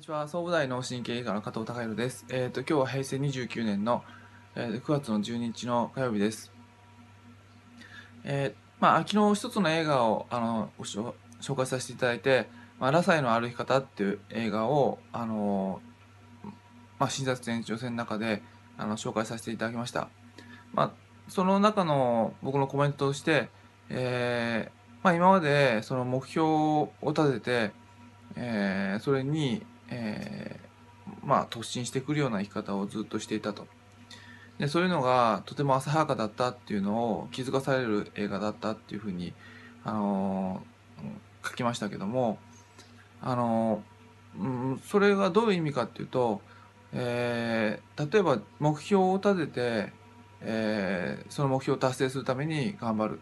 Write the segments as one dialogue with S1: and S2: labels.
S1: にちは、総武大脳神経外科の加藤孝弘です。えっ、と、今日は平成29年の、えー9月の12日の火曜日です。えーまあ、昨日一つの映画を、あの、ご紹紹介させていただいて、まあ、ラサイの歩き方っていう映画を、あの、まあ、診察延長戦の中で、あの、紹介させていただきました。まあ、その中の僕のコメントとして、えーまあ、今までその目標を立てて、えーそれに、えーまあ、突進してくるような生き方をずっとしていたと。で、そういうのがとても浅はかだったっていうのを気づかされる映画だったっていうふうに、あのー書きましたけども、あのーうん、それがどういう意味かっていうと、えー例えば目標を立てて、えーその目標を達成するために頑張る。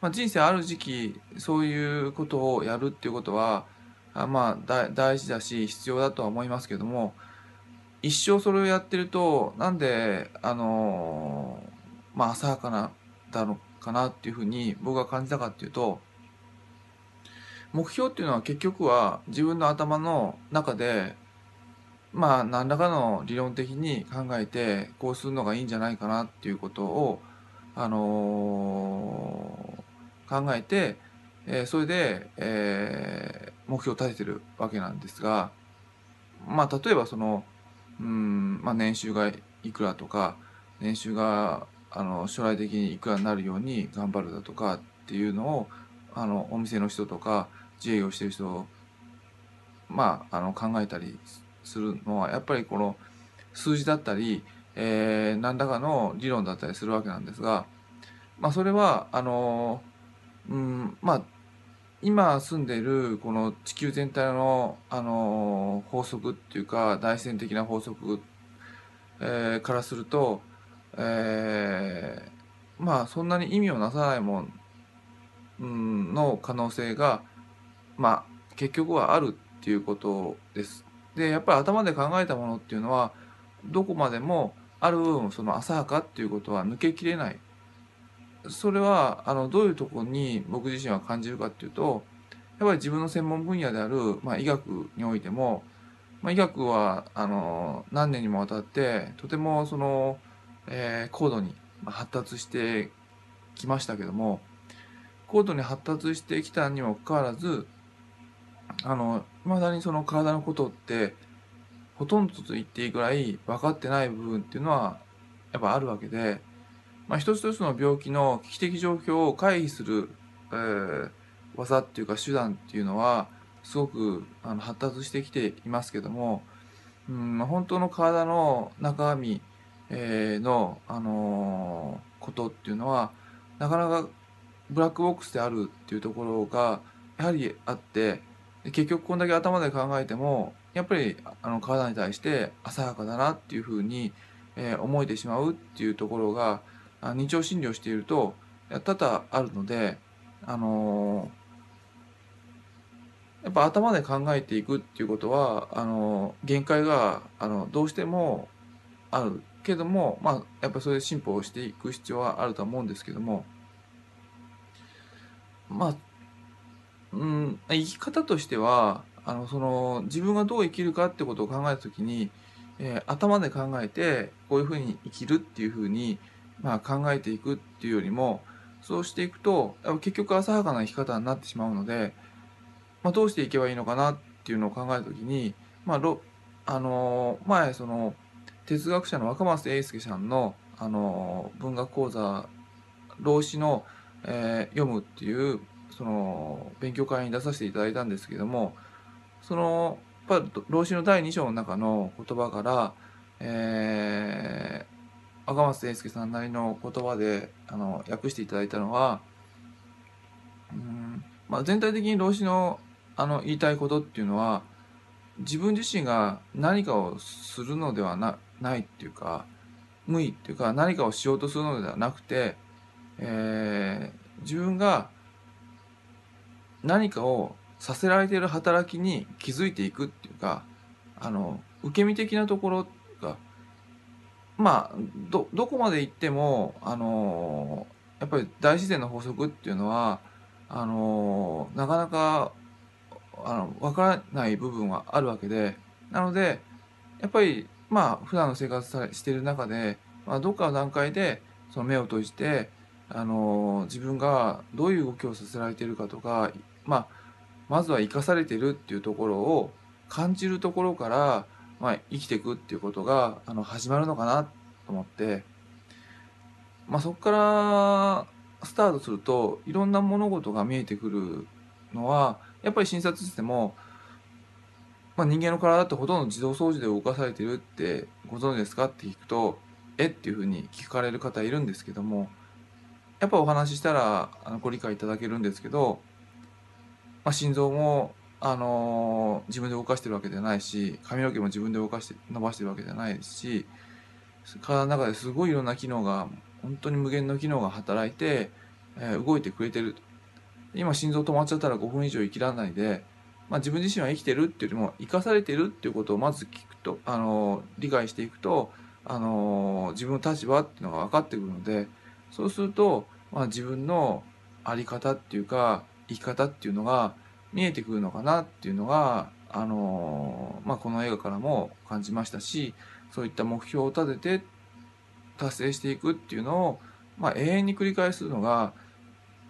S1: まあ、人生ある時期そういうことをやるっていうことはあまあ大事だし必要だとは思いますけども一生それをやってるとなんであのまあ浅はかなだろうかなっていうふうに僕が感じたかっていうと目標っていうのは結局は自分の頭の中でまあ何らかの理論的に考えてこうするのがいいんじゃないかなっていうことをあのー考えて、えーそれで、えー目標を立ててるわけなんですがまあ例えばそのうん、まあ、年収がいくらとか年収があの将来的にいくらになるように頑張るだとかっていうのをあのお店の人とか自営業してる人まああの考えたりするのはやっぱりこの数字だったり、えー何らかの理論だったりするわけなんですが、まあ、それはあのうんまあ今住んでるこの地球全体のあの法則っていうか大自然的な法則、えーからすると、えーまあそんなに意味をなさないもん、うん、の可能性がまあ結局はあるっていうことです。でやっぱり頭で考えたものっていうのはどこまでもある分その浅はかっていうことは抜けきれない。それはあのどういうところに僕自身は感じるかっていうとやっぱり自分の専門分野である、まあ、医学においても、まあ、医学はあの何年にもわたってとてもその、えー高度に発達してきましたけども高度に発達してきたにもかかわらずあの未だにその体のことってほとんどと言っていいぐらい分かってない部分っていうのはやっぱあるわけで、まあ、一つ一つの病気の危機的状況を回避する、えー技っていうか手段っていうのはすごくあの発達してきていますけども、うん、まあ本当の体の中身、えーの、あのーことっていうのはなかなかブラックボックスであるっていうところがやはりあって結局こんだけ頭で考えてもやっぱりあの体に対して浅はかだなっていうふうに、えー思えてしまうっていうところが日常診療していると多々あるので、あのやっぱ頭で考えていくっていうことはあの限界があのどうしてもあるけどもまあやっぱそれで進歩をしていく必要はあると思うんですけどもまあうん生き方としてはあのその自分がどう生きるかってことを考えた時に、えー頭で考えてこういうふうに生きるっていうふうに、まあ、考えていくっていうよりもそうしていくと結局浅はかな生き方になってしまうので。まあ、どうしていけばいいのかなっていうのを考えた時に、まあろあのー前その哲学者の若松英介さんの、あのー文学講座「老子の、えー読む」っていうその勉強会に出させていただいたんですけどもそのやっぱ老子の第2章の中の言葉から、えー若松英介さんなりの言葉であの訳していただいたのはうん、まあ、全体的に老子のあの言いたいことっていうのは自分自身が何かをするのではなないっていうか無意っていうか何かをしようとするのではなくて、えー自分が何かをさせられている働きに気づいていくっていうかあの受け身的なところがまあどどこまで行ってもあのやっぱり大自然の法則っていうのはあのなかなかあの分からない部分はあるわけでなのでやっぱりまあ普段の生活さしている中で、まあ、どっかの段階でその目を閉じてあの自分がどういう動きをさせられているかとか、まあ、まずは生かされているっていうところを感じるところから、まあ、生きていくっていうことがあの始まるのかなと思って、まあ、そこからスタートするといろんな物事が見えてくるのはやっぱり診察室でも、まあ、人間の体ってほとんど自動掃除で動かされてるってご存知ですかって聞くとえっていうふうに聞かれる方いるんですけどもやっぱお話ししたらあのご理解いただけるんですけど、まあ、心臓も、あの、自分で動かしてるわけじゃないし髪の毛も自分で動かして伸ばしてるわけじゃないですし体の中ですごいいろんな機能が本当に無限の機能が働いて、えー、動いてくれてる。今心臓止まっちゃったら5分以上生きられないで、まあ、自分自身は生きてるっていうよりも生かされてるっていうことをまず聞くと、あの、理解していくと、あの、自分の立場っていうのが分かってくるのでそうすると、まあ、自分の在り方っていうか生き方っていうのが見えてくるのかなっていうのが、あのまあ、この映画からも感じましたしそういった目標を立てて達成していくっていうのを、まあ、永遠に繰り返すのがや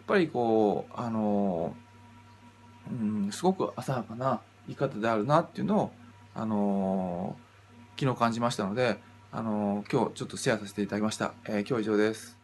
S1: っぱりこう、あのうん、すごく浅はかな生き方であるなっていうのを、あの昨日感じましたので、あの今日ちょっとシェアさせていただきました。えー、今日以上です。